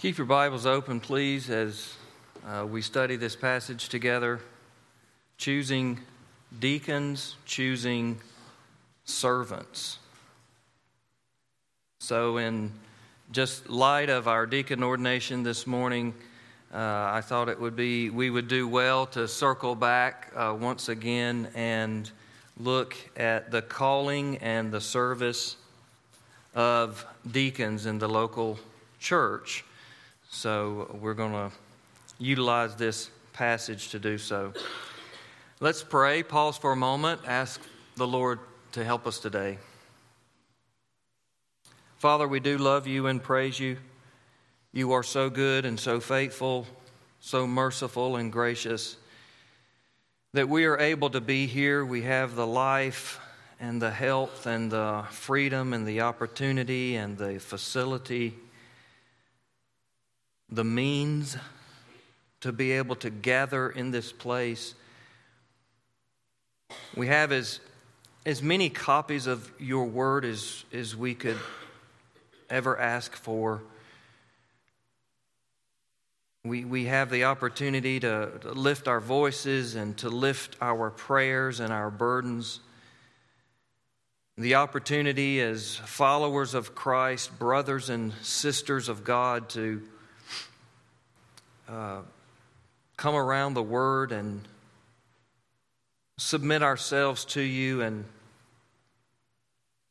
Keep your Bibles open, please, as uh, we study this passage together. Choosing deacons, choosing servants. So, in just light of our deacon ordination this morning, uh, I thought it would be we would do well to circle back uh, once again and look at the calling and the service of deacons in the local church. So we're going to utilize this passage to do so. Let's pray, pause for a moment, ask the Lord to help us today. Father, we do love you and praise you. You are so good and so faithful, so merciful and gracious that we are able to be here. We have the life and the health and the freedom and the opportunity and the facility the means to be able to gather in this place. We have as, as many copies of your word as, as we could ever ask for. We, we have the opportunity to, to lift our voices and to lift our prayers and our burdens. The opportunity as followers of Christ, brothers and sisters of God, to uh, come around the Word and submit ourselves to you and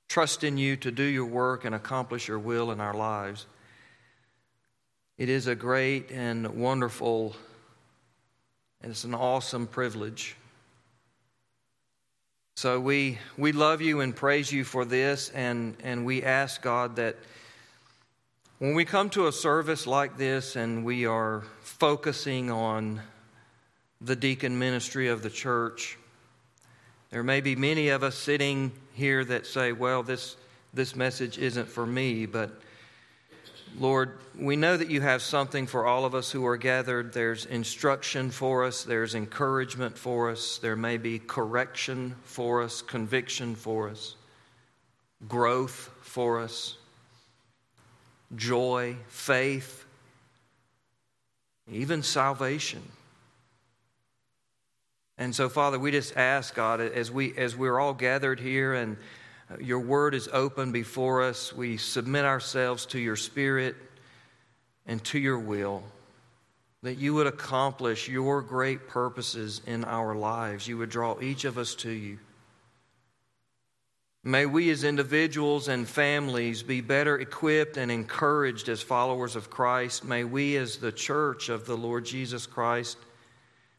trust in you to do your work and accomplish your will in our lives. It is a great and wonderful, and it's an awesome privilege. So we, we love you and praise you for this, and, and we ask God that when we come to a service like this and we are focusing on the deacon ministry of the church, there may be many of us sitting here that say, well, this, this message isn't for me, but Lord, we know that you have something for all of us who are gathered. There's instruction for us, there's encouragement for us, there may be correction for us, conviction for us, growth for us joy, faith, even salvation. And so, Father, we just ask, God, as, we, as we're all gathered here and your word is open before us, we submit ourselves to your spirit and to your will, that you would accomplish your great purposes in our lives. You would draw each of us to you. May we as individuals and families be better equipped and encouraged as followers of Christ. May we, as the church of the Lord Jesus Christ,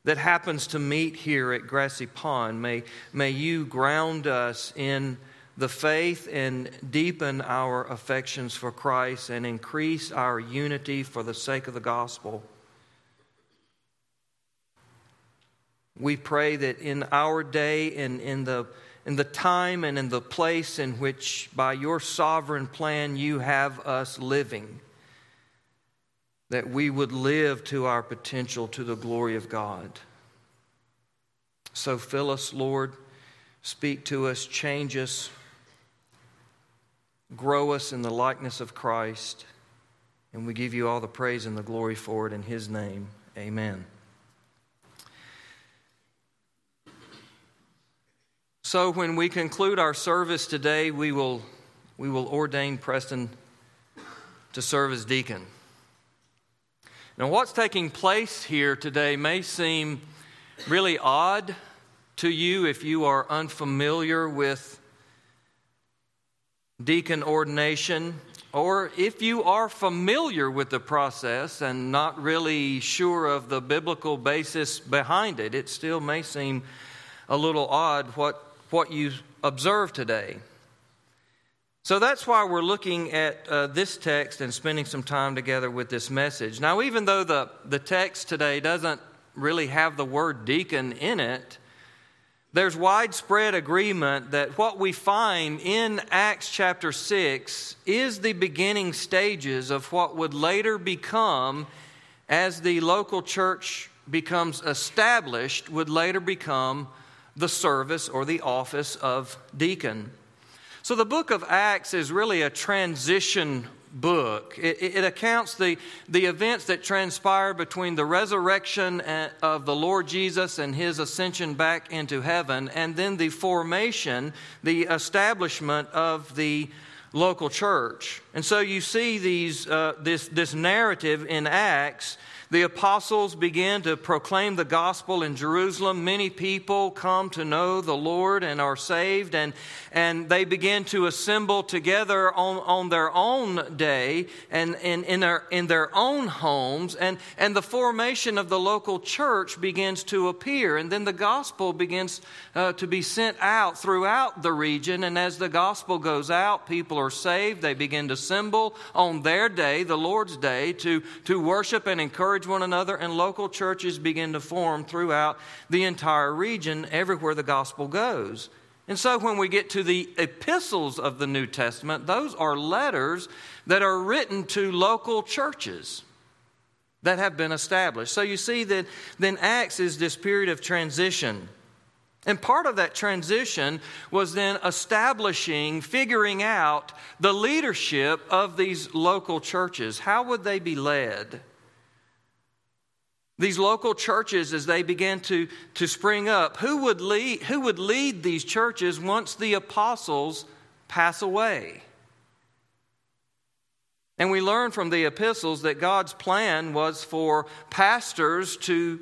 that happens to meet here at Grassy Pond, may, may you ground us in the faith and deepen our affections for Christ and increase our unity for the sake of the gospel. We pray that in our day and in the in the time and in the place in which, by your sovereign plan, you have us living, that we would live to our potential to the glory of God. So fill us, Lord. Speak to us, change us, grow us in the likeness of Christ. And we give you all the praise and the glory for it in His name. Amen. So, when we conclude our service today, we will, we will ordain Preston to serve as deacon. Now, what's taking place here today may seem really odd to you if you are unfamiliar with deacon ordination, or if you are familiar with the process and not really sure of the biblical basis behind it, it still may seem a little odd what what you observe today. So that's why we're looking at uh, this text and spending some time together with this message. Now, even though the, the text today doesn't really have the word deacon in it, there's widespread agreement that what we find in Acts chapter 6 is the beginning stages of what would later become, as the local church becomes established, would later become the service or the office of deacon. So the book of Acts is really a transition book. It, it, accounts the, the events that transpire between the resurrection of the Lord Jesus and his ascension back into heaven, and then the formation, the establishment of the local church. And so you see these, uh, this, this narrative in Acts the apostles begin to proclaim the gospel in Jerusalem. Many people come to know the Lord and are saved, and, and they begin to assemble together on, on their own day and, and in, their, in their own homes, and, and the formation of the local church begins to appear. And then the gospel begins uh, to be sent out throughout the region, and as the gospel goes out, people are saved. They begin to assemble on their day, the Lord's day, to, to worship and encourage encourage one another, and local churches begin to form throughout the entire region, everywhere the gospel goes. And so when we get to the epistles of the New Testament, those are letters that are written to local churches that have been established. So you see that then Acts is this period of transition. And part of that transition was then establishing, figuring out the leadership of these local churches. How would they be led? These local churches as they began to, to spring up. Who would, lead, who would lead these churches once the apostles pass away? And we learn from the epistles that God's plan was for pastors to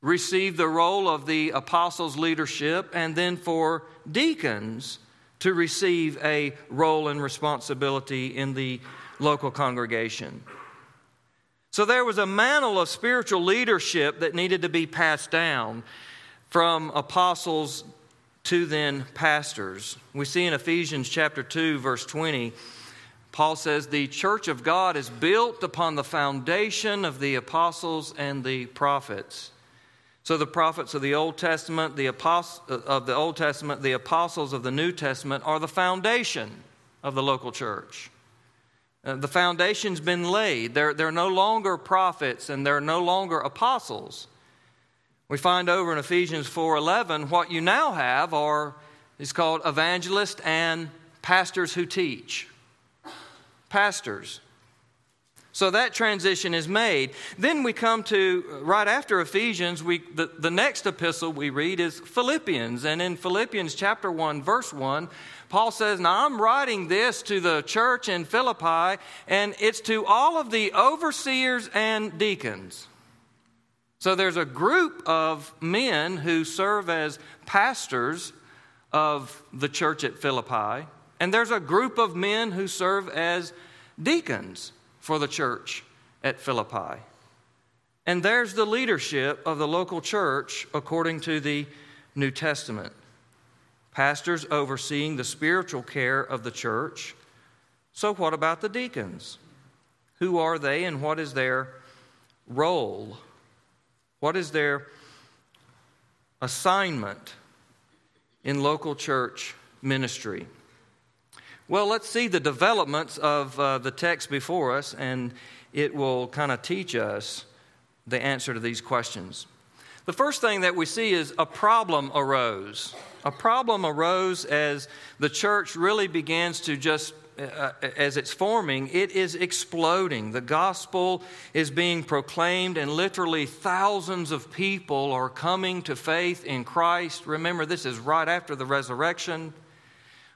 receive the role of the apostles' leadership and then for deacons to receive a role and responsibility in the local congregation. So there was a mantle of spiritual leadership that needed to be passed down from apostles to then pastors. We see in Ephesians chapter 2 verse 20 Paul says the church of God is built upon the foundation of the apostles and the prophets. So the prophets of the Old Testament, the apostles uh, of the Old Testament, the apostles of the New Testament are the foundation of the local church. Uh, the foundation's been laid. They're, they're no longer prophets and they're no longer apostles. We find over in Ephesians 4:11 what you now have are is called evangelists and pastors who teach. Pastors. So that transition is made. Then we come to, right after Ephesians, we, the, the next epistle we read is Philippians. And in Philippians chapter 1, verse 1, Paul says, Now I'm writing this to the church in Philippi, and it's to all of the overseers and deacons. So there's a group of men who serve as pastors of the church at Philippi, and there's a group of men who serve as deacons for the church at Philippi. And there's the leadership of the local church according to the New Testament pastors overseeing the spiritual care of the church. So, what about the deacons? Who are they and what is their role? What is their assignment in local church ministry? Well, let's see the developments of uh, the text before us, and it will kind of teach us the answer to these questions. The first thing that we see is a problem arose. A problem arose as the church really begins to just uh, uh, as it's forming, it is exploding. The gospel is being proclaimed, and literally thousands of people are coming to faith in Christ. Remember, this is right after the resurrection.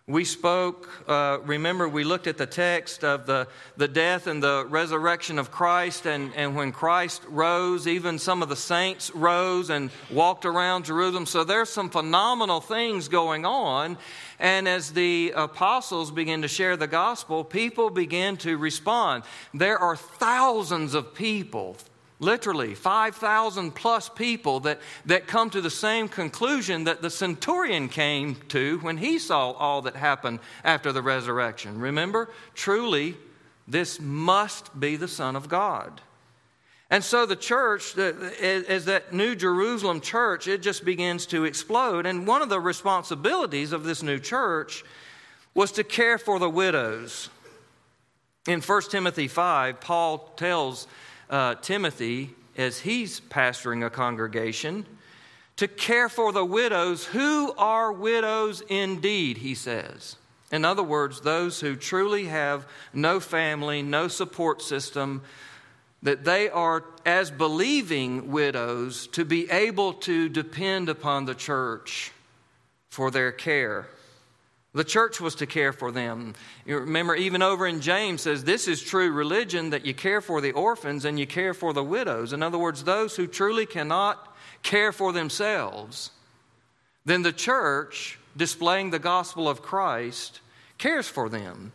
We spoke, uh, remember, we looked at the text of the, the death and the resurrection of Christ, and, and when Christ rose, even some of the saints rose and walked around Jerusalem. So there's some phenomenal things going on. And as the apostles begin to share the gospel, people begin to respond. There are thousands of people, literally 5,000 plus people that, that come to the same conclusion that the centurion came to when he saw all that happened after the resurrection. Remember, truly, this must be the Son of God. And so the church, as that New Jerusalem church, it just begins to explode. And one of the responsibilities of this new church was to care for the widows. In 1 Timothy 5, Paul tells uh, Timothy, as he's pastoring a congregation, to care for the widows who are widows indeed, he says. In other words, those who truly have no family, no support system, that they are, as believing widows, to be able to depend upon the church for their care. The church was to care for them. You remember, even over in James says, This is true religion that you care for the orphans and you care for the widows. In other words, those who truly cannot care for themselves, then the church, displaying the gospel of Christ, cares for them.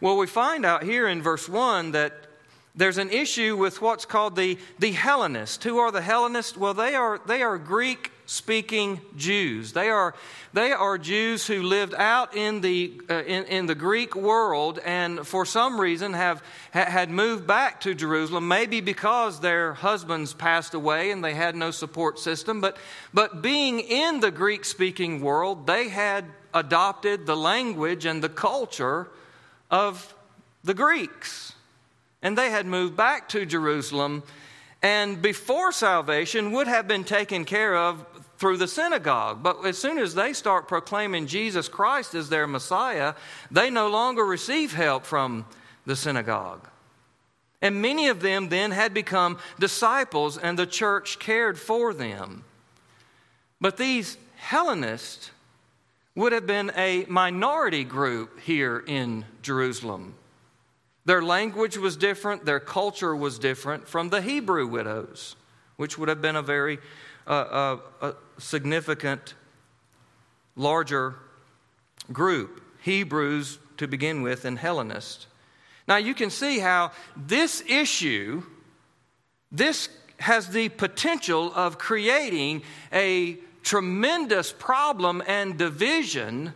Well, we find out here in verse 1 that there's an issue with what's called the, the Hellenists. Who are the Hellenists? Well, they are, they are Greek speaking Jews. They are, they are Jews who lived out in the, uh, in, in the Greek world and for some reason have, ha, had moved back to Jerusalem, maybe because their husbands passed away and they had no support system. But, but being in the Greek speaking world, they had adopted the language and the culture of the Greeks. And they had moved back to Jerusalem and before salvation would have been taken care of through the synagogue. But as soon as they start proclaiming Jesus Christ as their Messiah, they no longer receive help from the synagogue. And many of them then had become disciples, and the church cared for them. But these Hellenists would have been a minority group here in Jerusalem. Their language was different, their culture was different from the Hebrew widows, which would have been a very uh, uh, uh, significant, larger group Hebrews to begin with and Hellenists. Now you can see how this issue, this has the potential of creating a tremendous problem and division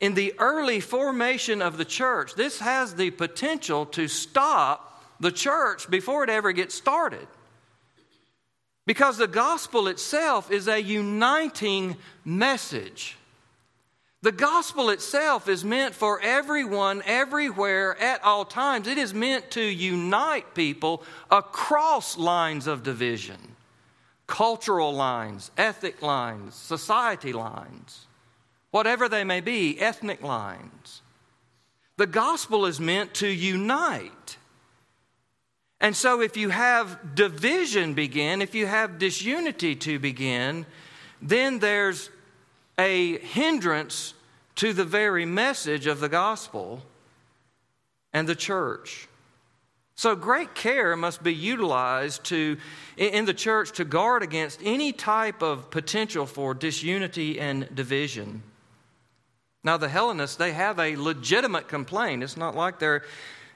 in the early formation of the church. This has the potential to stop the church before it ever gets started. Because the gospel itself is a uniting message. The gospel itself is meant for everyone, everywhere, at all times. It is meant to unite people across lines of division cultural lines, ethnic lines, society lines, whatever they may be, ethnic lines. The gospel is meant to unite. And so, if you have division begin, if you have disunity to begin, then there's a hindrance to the very message of the gospel and the church. So, great care must be utilized to, in the church to guard against any type of potential for disunity and division. Now, the Hellenists, they have a legitimate complaint. It's not like they're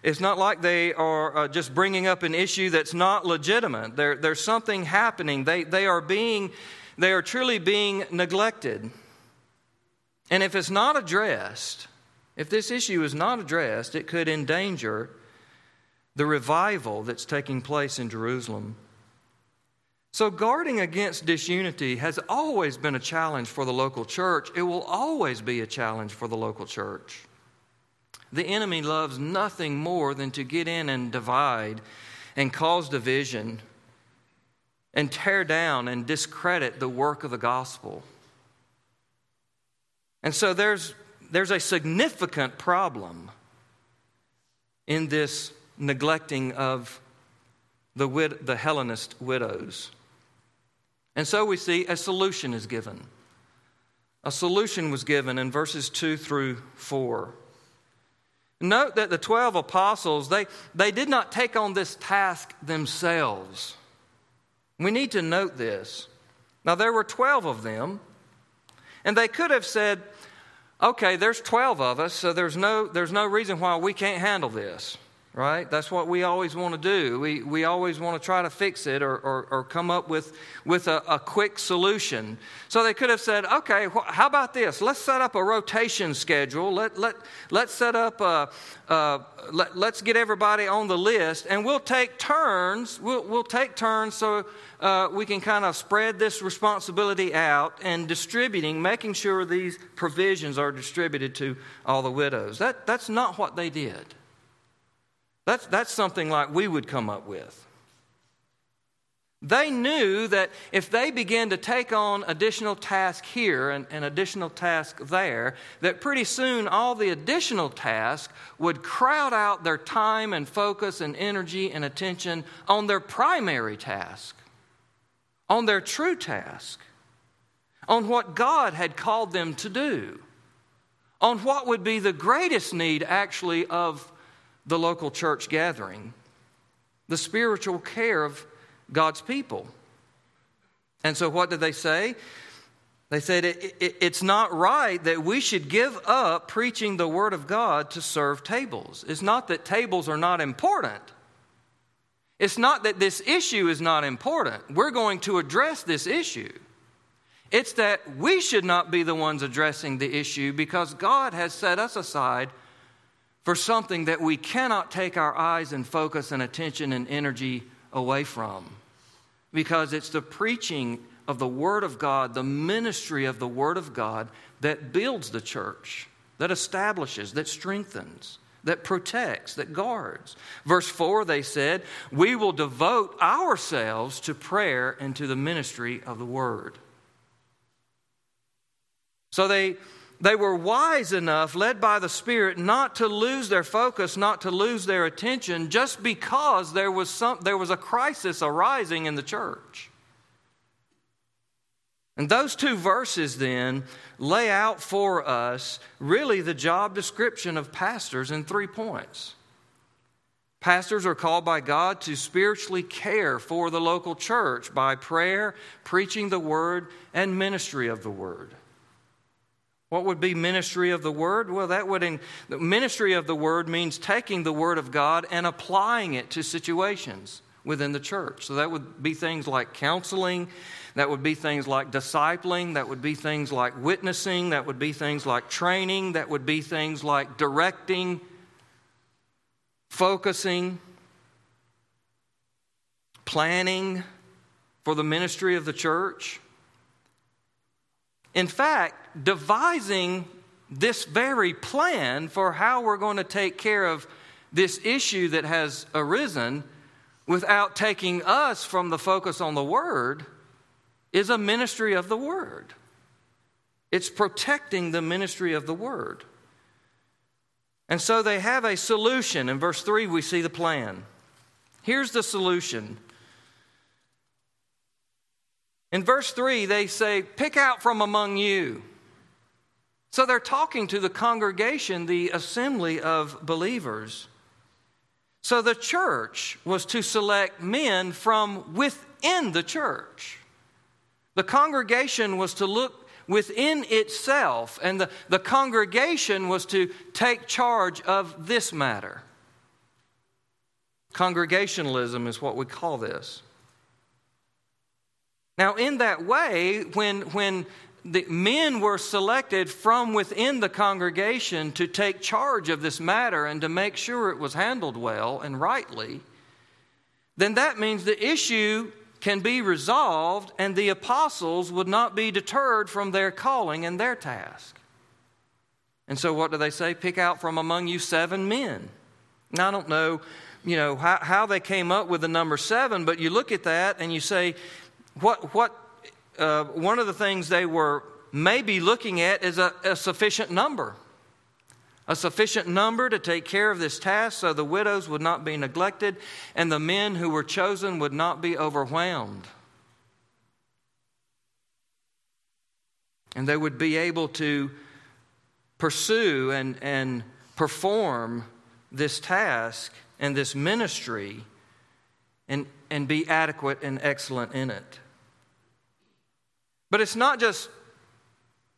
it's not like they are uh, just bringing up an issue that's not legitimate. There, there's something happening. They, they, are being, they are truly being neglected. And if it's not addressed, if this issue is not addressed, it could endanger the revival that's taking place in Jerusalem. So, guarding against disunity has always been a challenge for the local church. It will always be a challenge for the local church. The enemy loves nothing more than to get in and divide and cause division and tear down and discredit the work of the gospel. And so there's, there's a significant problem in this neglecting of the, wid- the Hellenist widows. And so we see a solution is given. A solution was given in verses 2 through 4. Note that the 12 apostles, they, they did not take on this task themselves. We need to note this. Now, there were 12 of them, and they could have said, okay, there's 12 of us, so there's no, there's no reason why we can't handle this right? That's what we always want to do. We, we always want to try to fix it or, or, or come up with, with a, a, quick solution. So they could have said, okay, wh- how about this? Let's set up a rotation schedule. Let, let, let's set up a, a let, let's get everybody on the list and we'll take turns. We'll, we'll take turns so uh, we can kind of spread this responsibility out and distributing, making sure these provisions are distributed to all the widows. That, that's not what they did. That's, that's something like we would come up with. They knew that if they began to take on additional task here and, and additional task there, that pretty soon all the additional tasks would crowd out their time and focus and energy and attention on their primary task, on their true task, on what God had called them to do, on what would be the greatest need actually of the local church gathering the spiritual care of God's people. And so, what did they say? They said it, it, it's not right that we should give up preaching the Word of God to serve tables. It's not that tables are not important. It's not that this issue is not important. We're going to address this issue. It's that we should not be the ones addressing the issue because God has set us aside for something that we cannot take our eyes and focus and attention and energy away from because it's the preaching of the Word of God, the ministry of the Word of God that builds the church, that establishes, that strengthens, that protects, that guards. Verse 4, they said, We will devote ourselves to prayer and to the ministry of the Word. So they they were wise enough, led by the Spirit, not to lose their focus, not to lose their attention, just because there was, some, there was a crisis arising in the church. And those two verses then lay out for us really the job description of pastors in three points. Pastors are called by God to spiritually care for the local church by prayer, preaching the word, and ministry of the word. What would be ministry of the word? Well, that would in, ministry of the word means taking the word of God and applying it to situations within the church. So that would be things like counseling, that would be things like discipling, that would be things like witnessing, that would be things like training, that would be things like directing, focusing, planning for the ministry of the church. In fact, devising this very plan for how we're going to take care of this issue that has arisen without taking us from the focus on the Word is a ministry of the Word. It's protecting the ministry of the Word. And so they have a solution. In verse 3, we see the plan. Here's the solution in verse 3, they say, Pick out from among you. So they're talking to the congregation, the assembly of believers. So the church was to select men from within the church. The congregation was to look within itself, and the, the congregation was to take charge of this matter. Congregationalism is what we call this. Now, in that way, when, when the men were selected from within the congregation to take charge of this matter and to make sure it was handled well and rightly, then that means the issue can be resolved and the apostles would not be deterred from their calling and their task. And so, what do they say? Pick out from among you seven men. Now, I don't know, you know, how, how they came up with the number seven, but you look at that and you say, what, what uh, one of the things they were maybe looking at is a, a sufficient number. A sufficient number to take care of this task so the widows would not be neglected and the men who were chosen would not be overwhelmed. And they would be able to pursue and, and perform this task and this ministry and, and be adequate and excellent in it. But it's not just,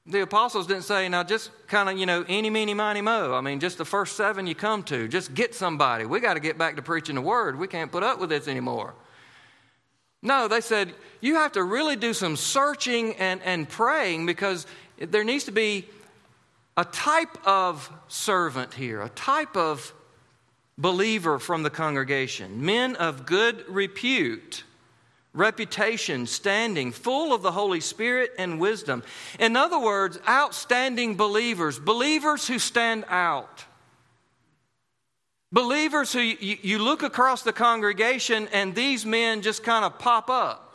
the apostles didn't say, now just kind of, you know, any, meeny, miny, mo. I mean, just the first seven you come to, just get somebody. We got to get back to preaching the word. We can't put up with this anymore. No, they said, you have to really do some searching and, and praying because there needs to be a type of servant here, a type of believer from the congregation, men of good repute reputation, standing, full of the Holy Spirit and wisdom. In other words, outstanding believers, believers who stand out. Believers who you, you look across the congregation and these men just kind of pop up.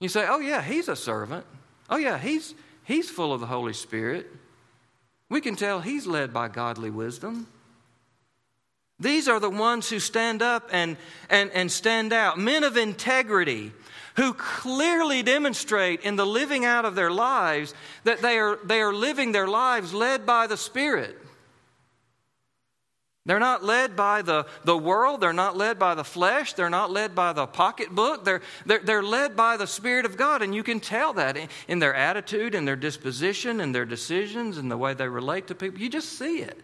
You say, oh, yeah, he's a servant. Oh, yeah, he's, he's full of the Holy Spirit. We can tell he's led by godly wisdom. These are the ones who stand up and, and, and stand out, men of integrity who clearly demonstrate in the living out of their lives that they are, they are living their lives led by the Spirit. They're not led by the, the world. They're not led by the flesh. They're not led by the pocketbook. They're, they're, they're led by the Spirit of God. And you can tell that in, in their attitude, in their disposition, in their decisions, in the way they relate to people. You just see it.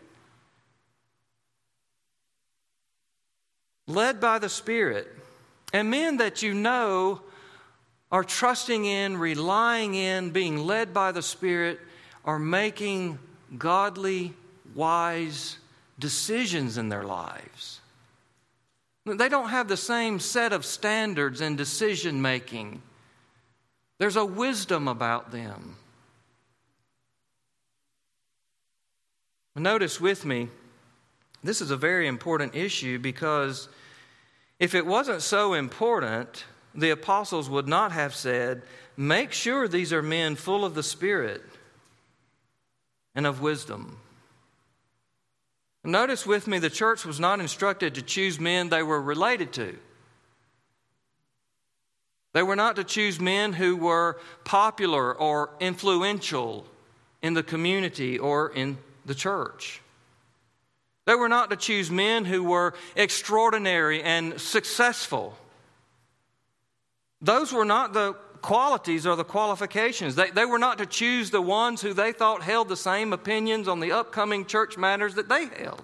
Led by the Spirit. And men that you know are trusting in, relying in, being led by the Spirit, are making godly, wise decisions in their lives. They don't have the same set of standards in decision making. There's a wisdom about them. Notice with me, this is a very important issue because if it wasn't so important, the apostles would not have said, Make sure these are men full of the Spirit and of wisdom. Notice with me, the church was not instructed to choose men they were related to. They were not to choose men who were popular or influential in the community or in the church. They were not to choose men who were extraordinary and successful. Those were not the qualities or the qualifications. They, they were not to choose the ones who they thought held the same opinions on the upcoming church matters that they held.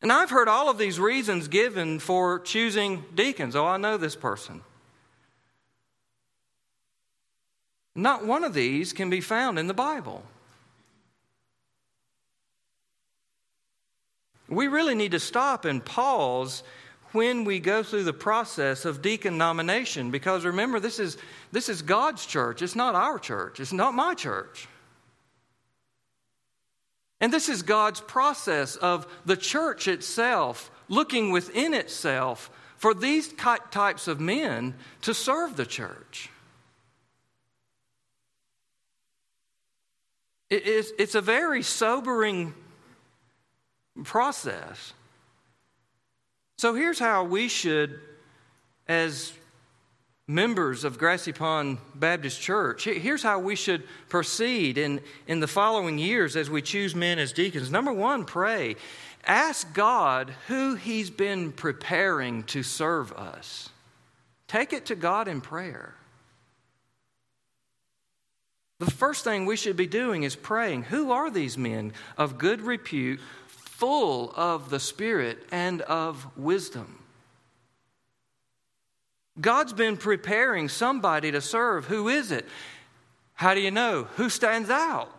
And I've heard all of these reasons given for choosing deacons. Oh, I know this person. Not one of these can be found in the Bible. We really need to stop and pause when we go through the process of deacon nomination because remember this is this is God's church. It's not our church. It's not my church. And this is God's process of the church itself looking within itself for these types of men to serve the church. It's a very sobering process so here's how we should, as members of Grassy Pond Baptist Church, here's how we should proceed in, in the following years as we choose men as deacons. Number one, pray. Ask God who He's been preparing to serve us. Take it to God in prayer. The first thing we should be doing is praying. Who are these men of good repute full of the Spirit and of wisdom. God's been preparing somebody to serve. Who is it? How do you know? Who stands out?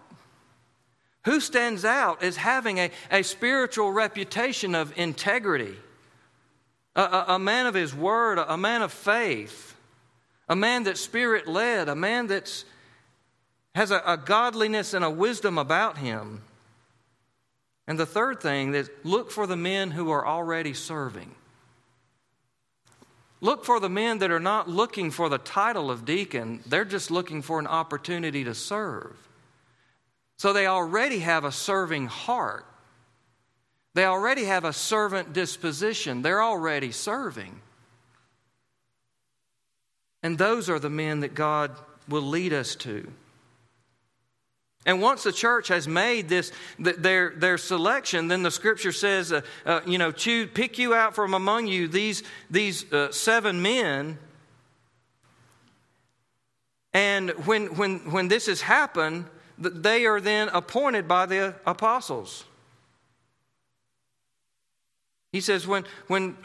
Who stands out as having a, a spiritual reputation of integrity? A, a, a man of his word, a, a man of faith, a man that's spirit led, a man that has a godliness and a wisdom about him. And the third thing is look for the men who are already serving. Look for the men that are not looking for the title of deacon, they're just looking for an opportunity to serve. So they already have a serving heart. They already have a servant disposition. They're already serving. And those are the men that God will lead us to. And once the church has made this their their selection, then the scripture says, uh, uh, you know, pick you out from among you these these uh, seven men. And when when when this has happened, they are then appointed by the apostles. He says, when when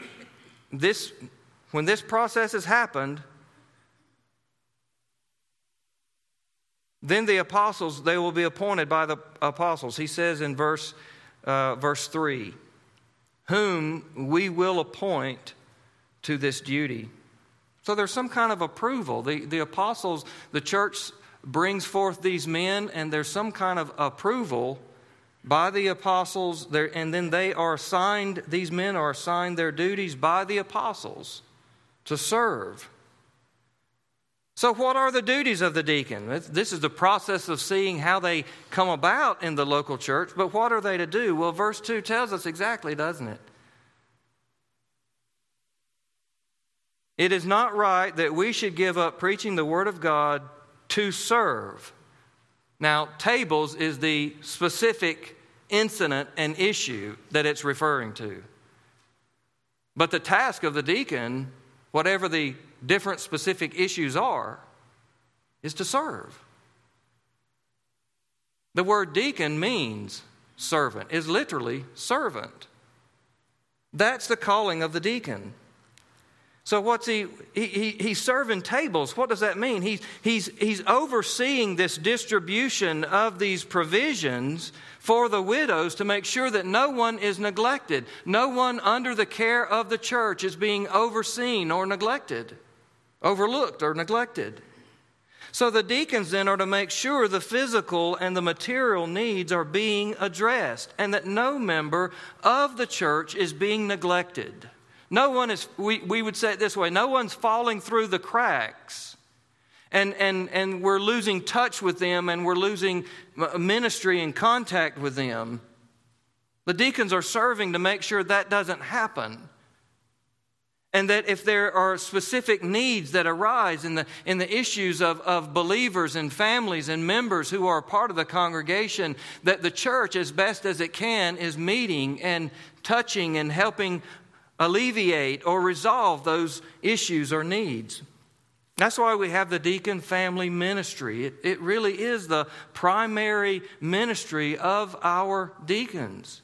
this when this process has happened, Then the apostles, they will be appointed by the apostles. He says in verse, uh, verse 3 whom we will appoint to this duty. So there's some kind of approval. The, the apostles, the church brings forth these men, and there's some kind of approval by the apostles, there, and then they are assigned, these men are assigned their duties by the apostles to serve. So, what are the duties of the deacon? This is the process of seeing how they come about in the local church, but what are they to do? Well, verse 2 tells us exactly, doesn't it? It is not right that we should give up preaching the Word of God to serve. Now, tables is the specific incident and issue that it's referring to. But the task of the deacon, whatever the different specific issues are, is to serve. The word deacon means servant, is literally servant. That's the calling of the deacon. So what's he, he, he, he's serving tables. What does that mean? He's, he's, he's overseeing this distribution of these provisions for the widows to make sure that no one is neglected. No one under the care of the church is being overseen or neglected, overlooked or neglected. So the deacons then are to make sure the physical and the material needs are being addressed and that no member of the church is being neglected. No one is, we, we would say it this way no one's falling through the cracks. And, and, and we're losing touch with them and we're losing ministry and contact with them. The deacons are serving to make sure that doesn't happen. And that if there are specific needs that arise in the, in the issues of, of believers and families and members who are part of the congregation, that the church, as best as it can, is meeting and touching and helping alleviate or resolve those issues or needs. That's why we have the deacon family ministry. It, it really is the primary ministry of our deacons.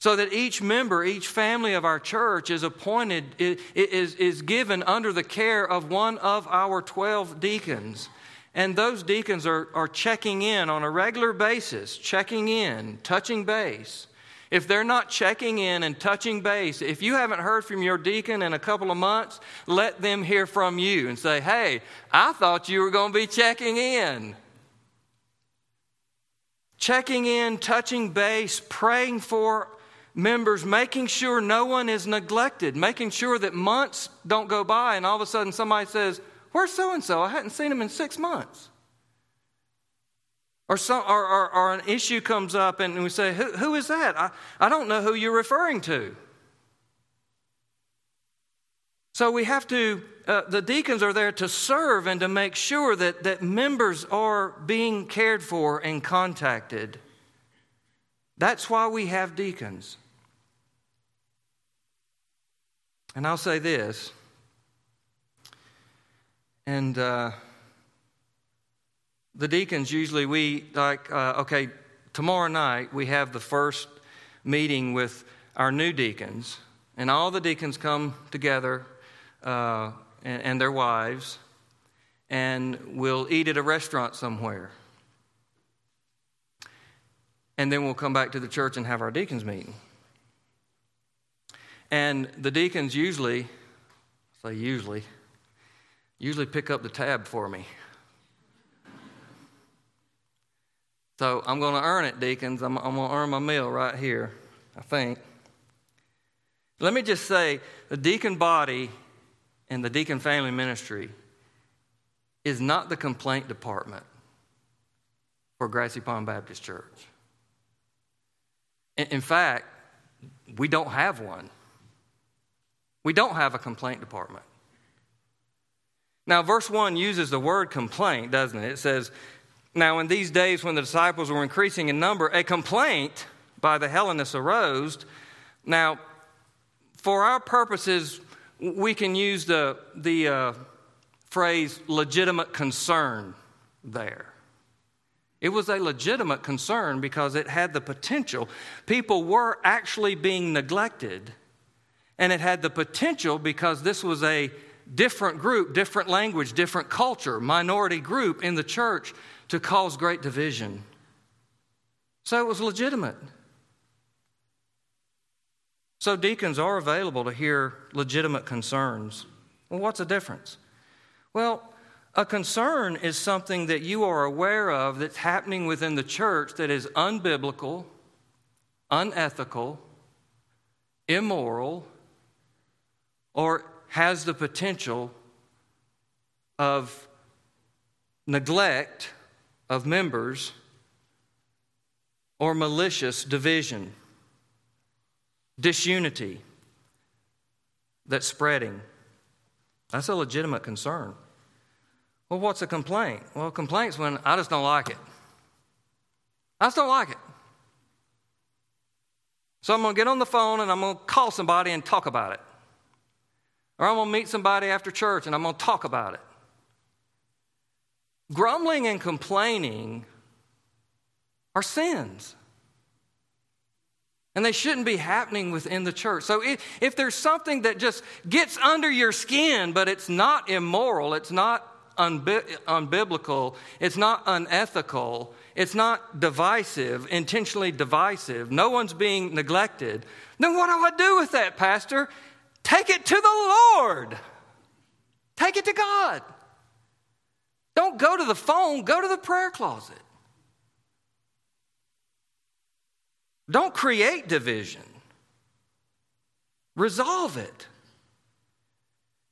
So that each member, each family of our church is appointed, is, is given under the care of one of our 12 deacons. And those deacons are, are checking in on a regular basis, checking in, touching base if they're not checking in and touching base, if you haven't heard from your deacon in a couple of months, let them hear from you and say, hey, I thought you were going to be checking in. Checking in, touching base, praying for members, making sure no one is neglected, making sure that months don't go by and all of a sudden somebody says, Where's so and so? I hadn't seen him in six months. Or, some, or, or, or, an issue comes up and we say, Who, who is that? I, I don't know who you're referring to. So we have to, uh, the deacons are there to serve and to make sure that, that members are being cared for and contacted. That's why we have deacons. And I'll say this, and uh, the deacons usually we like uh, okay tomorrow night we have the first meeting with our new deacons and all the deacons come together uh, and, and their wives and we'll eat at a restaurant somewhere. And then we'll come back to the church and have our deacons meeting and the deacons usually say usually usually pick up the tab for me So I'm going to earn it, deacons. I'm, I'm going to earn my meal right here, I think. Let me just say the deacon body and the deacon family ministry is not the complaint department for Grassy Pond Baptist Church. In, in fact, we don't have one. We don't have a complaint department. Now, verse 1 uses the word complaint, doesn't it? It says, now, in these days when the disciples were increasing in number, a complaint by the Hellenists arose. Now, for our purposes, we can use the, the uh, phrase legitimate concern there. It was a legitimate concern because it had the potential. People were actually being neglected, and it had the potential because this was a different group, different language, different culture, minority group in the church to cause great division. So it was legitimate. So deacons are available to hear legitimate concerns. Well, what's the difference? Well, A concern is something that you are aware of that's happening within the church that is unbiblical, unethical, immoral, or has the potential of neglect of members or malicious division, disunity that's spreading. That's a legitimate concern. Well, what's a complaint? Well, a complaint's when I just don't like it. I just don't like it. So I'm going to get on the phone and I'm going to call somebody and talk about it. Or I'm going to meet somebody after church and I'm going to talk about it. Grumbling and complaining are sins. And they shouldn't be happening within the church. So if, if there's something that just gets under your skin, but it's not immoral, it's not unbiblical, it's not unethical, it's not divisive, intentionally divisive, no one's being neglected, then what do I do with that, Pastor? Take it to the Lord. Take it to God. Don't go to the phone, go to the prayer closet. Don't create division, resolve it.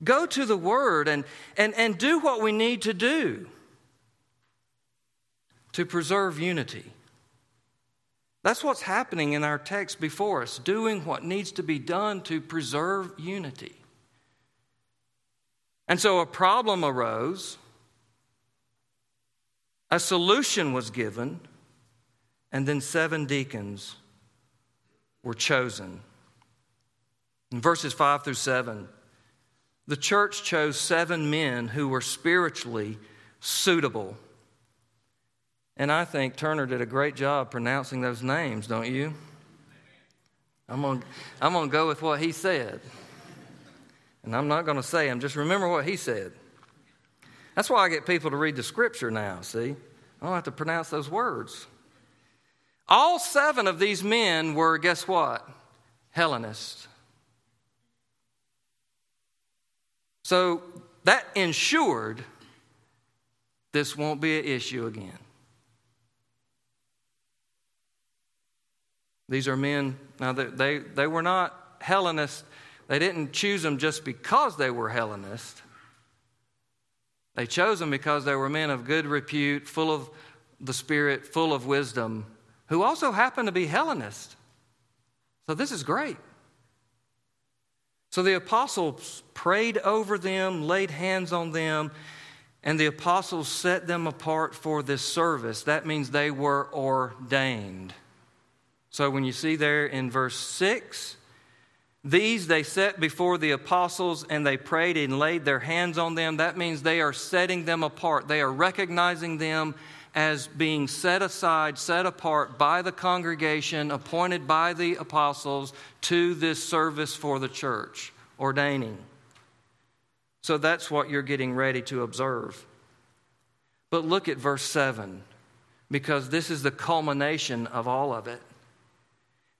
Go to the Word and, and, and do what we need to do to preserve unity. That's what's happening in our text before us, doing what needs to be done to preserve unity. And so a problem arose, a solution was given, and then seven deacons were chosen. In verses 5 through 7, the church chose seven men who were spiritually suitable. And I think Turner did a great job pronouncing those names, don't you? I'm going to I'm gonna go with what he said. And I'm not going to say them, just remember what he said. That's why I get people to read the scripture now, see? I don't have to pronounce those words. All seven of these men were, guess what? Hellenists. So that ensured this won't be an issue again. These are men, now they, they, they were not Hellenists. They didn't choose them just because they were Hellenists. They chose them because they were men of good repute, full of the Spirit, full of wisdom, who also happened to be Hellenists. So this is great. So the apostles prayed over them, laid hands on them, and the apostles set them apart for this service. That means they were ordained. So when you see there in verse 6, these they set before the apostles and they prayed and laid their hands on them. That means they are setting them apart. They are recognizing them as being set aside, set apart by the congregation, appointed by the apostles to this service for the church, ordaining. So that's what you're getting ready to observe. But look at verse 7, because this is the culmination of all of it.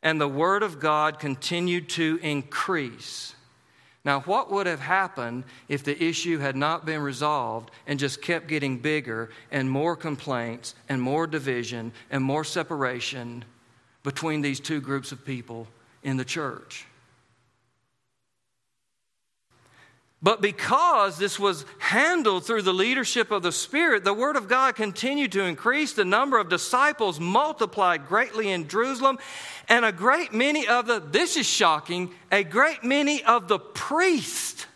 And the word of God continued to increase now, what would have happened if the issue had not been resolved and just kept getting bigger and more complaints and more division and more separation between these two groups of people in the church? But because this was handled through the leadership of the Spirit, the Word of God continued to increase. The number of disciples multiplied greatly in Jerusalem, and a great many of the, this is shocking, a great many of the priests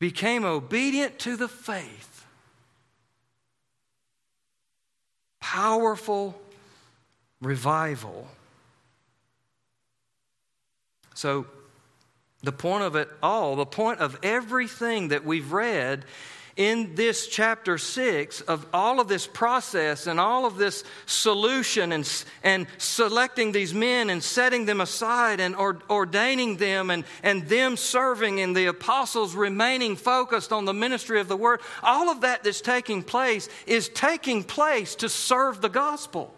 became obedient to the faith. Powerful revival. So, the point of it all, the point of everything that we've read in this chapter 6 of all of this process and all of this solution and, and selecting these men and setting them aside and or, ordaining them and, and them serving and the apostles remaining focused on the ministry of the word, all of that that's taking place is taking place to serve the gospel.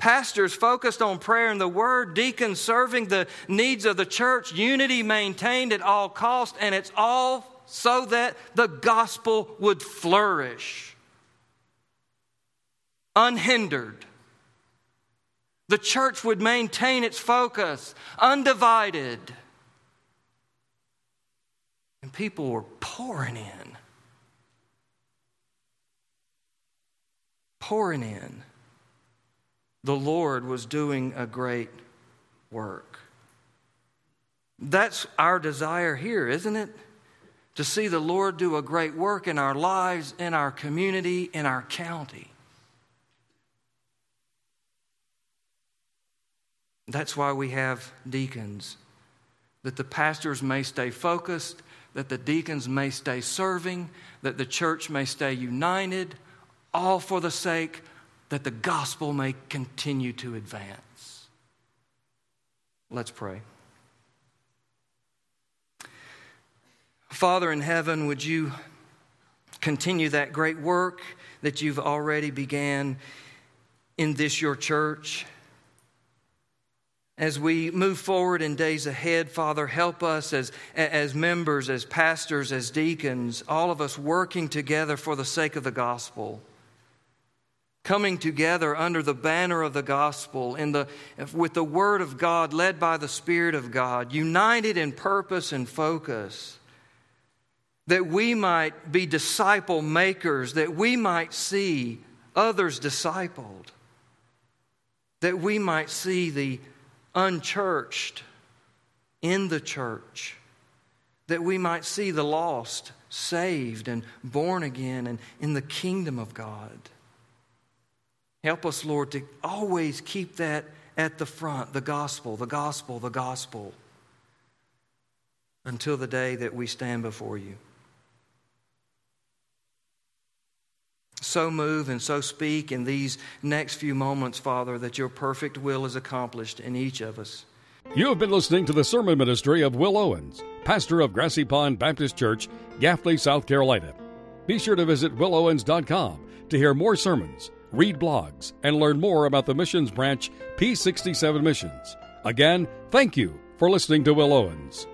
Pastors focused on prayer and the word, deacons serving the needs of the church, unity maintained at all cost, and it's all so that the gospel would flourish unhindered. The church would maintain its focus, undivided. And people were pouring in. Pouring in the Lord was doing a great work. That's our desire here, isn't it? To see the Lord do a great work in our lives, in our community, in our county. That's why we have deacons, that the pastors may stay focused, that the deacons may stay serving, that the church may stay united, all for the sake that the gospel may continue to advance. Let's pray. Father in heaven, would you continue that great work that you've already began in this your church? As we move forward in days ahead, Father, help us as, as members, as pastors, as deacons, all of us working together for the sake of the gospel coming together under the banner of the gospel in the, with the word of God, led by the Spirit of God, united in purpose and focus, that we might be disciple makers, that we might see others discipled, that we might see the unchurched in the church, that we might see the lost saved and born again and in the kingdom of God. Help us, Lord, to always keep that at the front the gospel, the gospel, the gospel until the day that we stand before you. So move and so speak in these next few moments, Father, that your perfect will is accomplished in each of us. You have been listening to the sermon ministry of Will Owens, pastor of Grassy Pond Baptist Church, Gaffney, South Carolina. Be sure to visit willowens.com to hear more sermons read blogs, and learn more about the missions branch P67 Missions. Again, thank you for listening to Will Owens.